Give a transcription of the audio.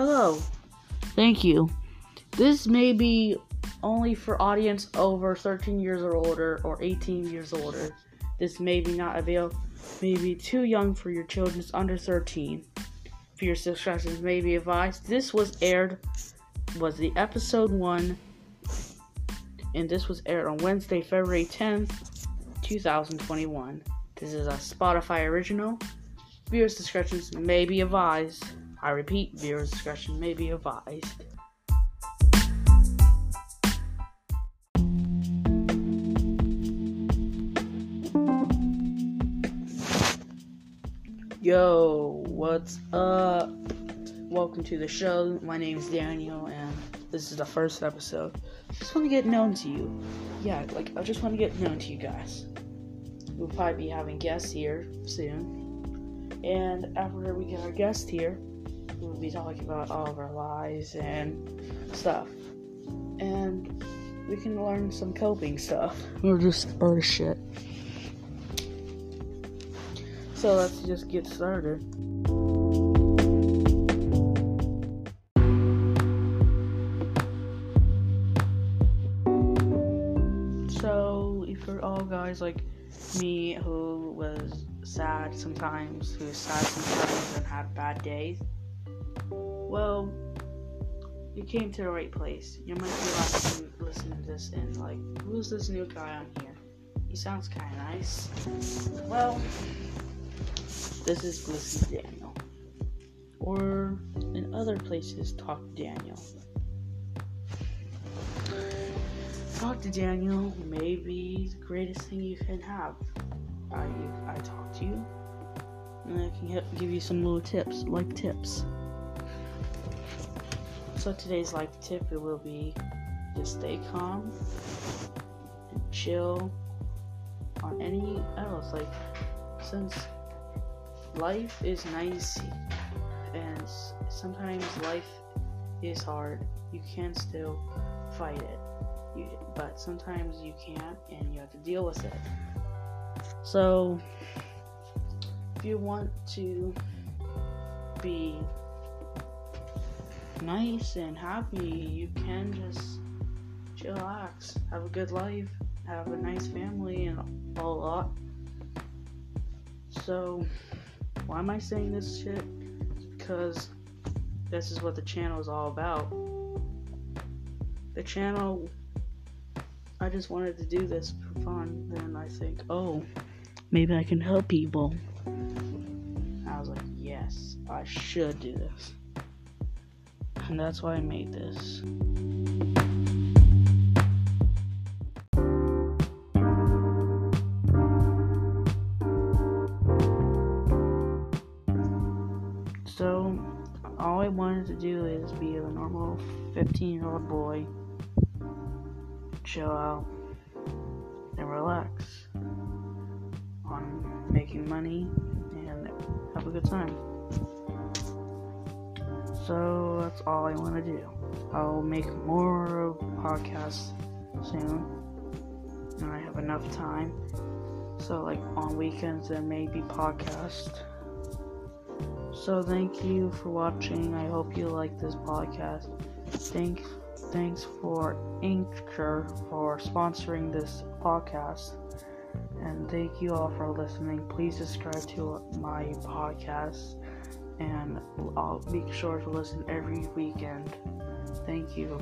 Hello. Thank you. This may be only for audience over 13 years or older or 18 years older. This may be not available, may be too young for your children under 13. For your subscriptions may be advised. This was aired, was the episode 1, and this was aired on Wednesday, February 10th, 2021. This is a Spotify original. Viewers' discretions may be advised. I repeat, viewers' discretion may be advised. Yo, what's up? Welcome to the show. My name is Daniel, and this is the first episode. Just want to get known to you. Yeah, like I just want to get known to you guys. We'll probably be having guests here soon, and after we get our guest here, we'll be talking about all of our lives and stuff, and we can learn some coping stuff or just other shit. So let's just get started. So, if you're all guys like me who was sad sometimes, who's sad sometimes and had bad days, well, you came to the right place. You might be listening, listening to this and like, who's this new guy on here? He sounds kind of nice. Well, this is Listen Daniel. Or in other places, Talk Daniel. Talk to Daniel may be the greatest thing you can have. I, I talk to you, and I can help give you some little tips, like tips. So today's life tip, it will be just stay calm and chill on any else. Like, since life is nice and sometimes life is hard you can still fight it you, but sometimes you can't and you have to deal with it so if you want to be nice and happy you can just chillax have a good life have a nice family and a lot so why am I saying this shit? Because this is what the channel is all about. The channel, I just wanted to do this for fun. Then I think, oh, maybe I can help people. I was like, yes, I should do this. And that's why I made this. So, all I wanted to do is be a normal 15 year old boy, chill out, and relax on making money and have a good time. So, that's all I want to do. I'll make more podcasts soon, and I have enough time. So, like on weekends, there may be podcasts. So thank you for watching. I hope you like this podcast. Thank, thanks for Anchor for sponsoring this podcast. And thank you all for listening. Please subscribe to my podcast and I'll be sure to listen every weekend. Thank you.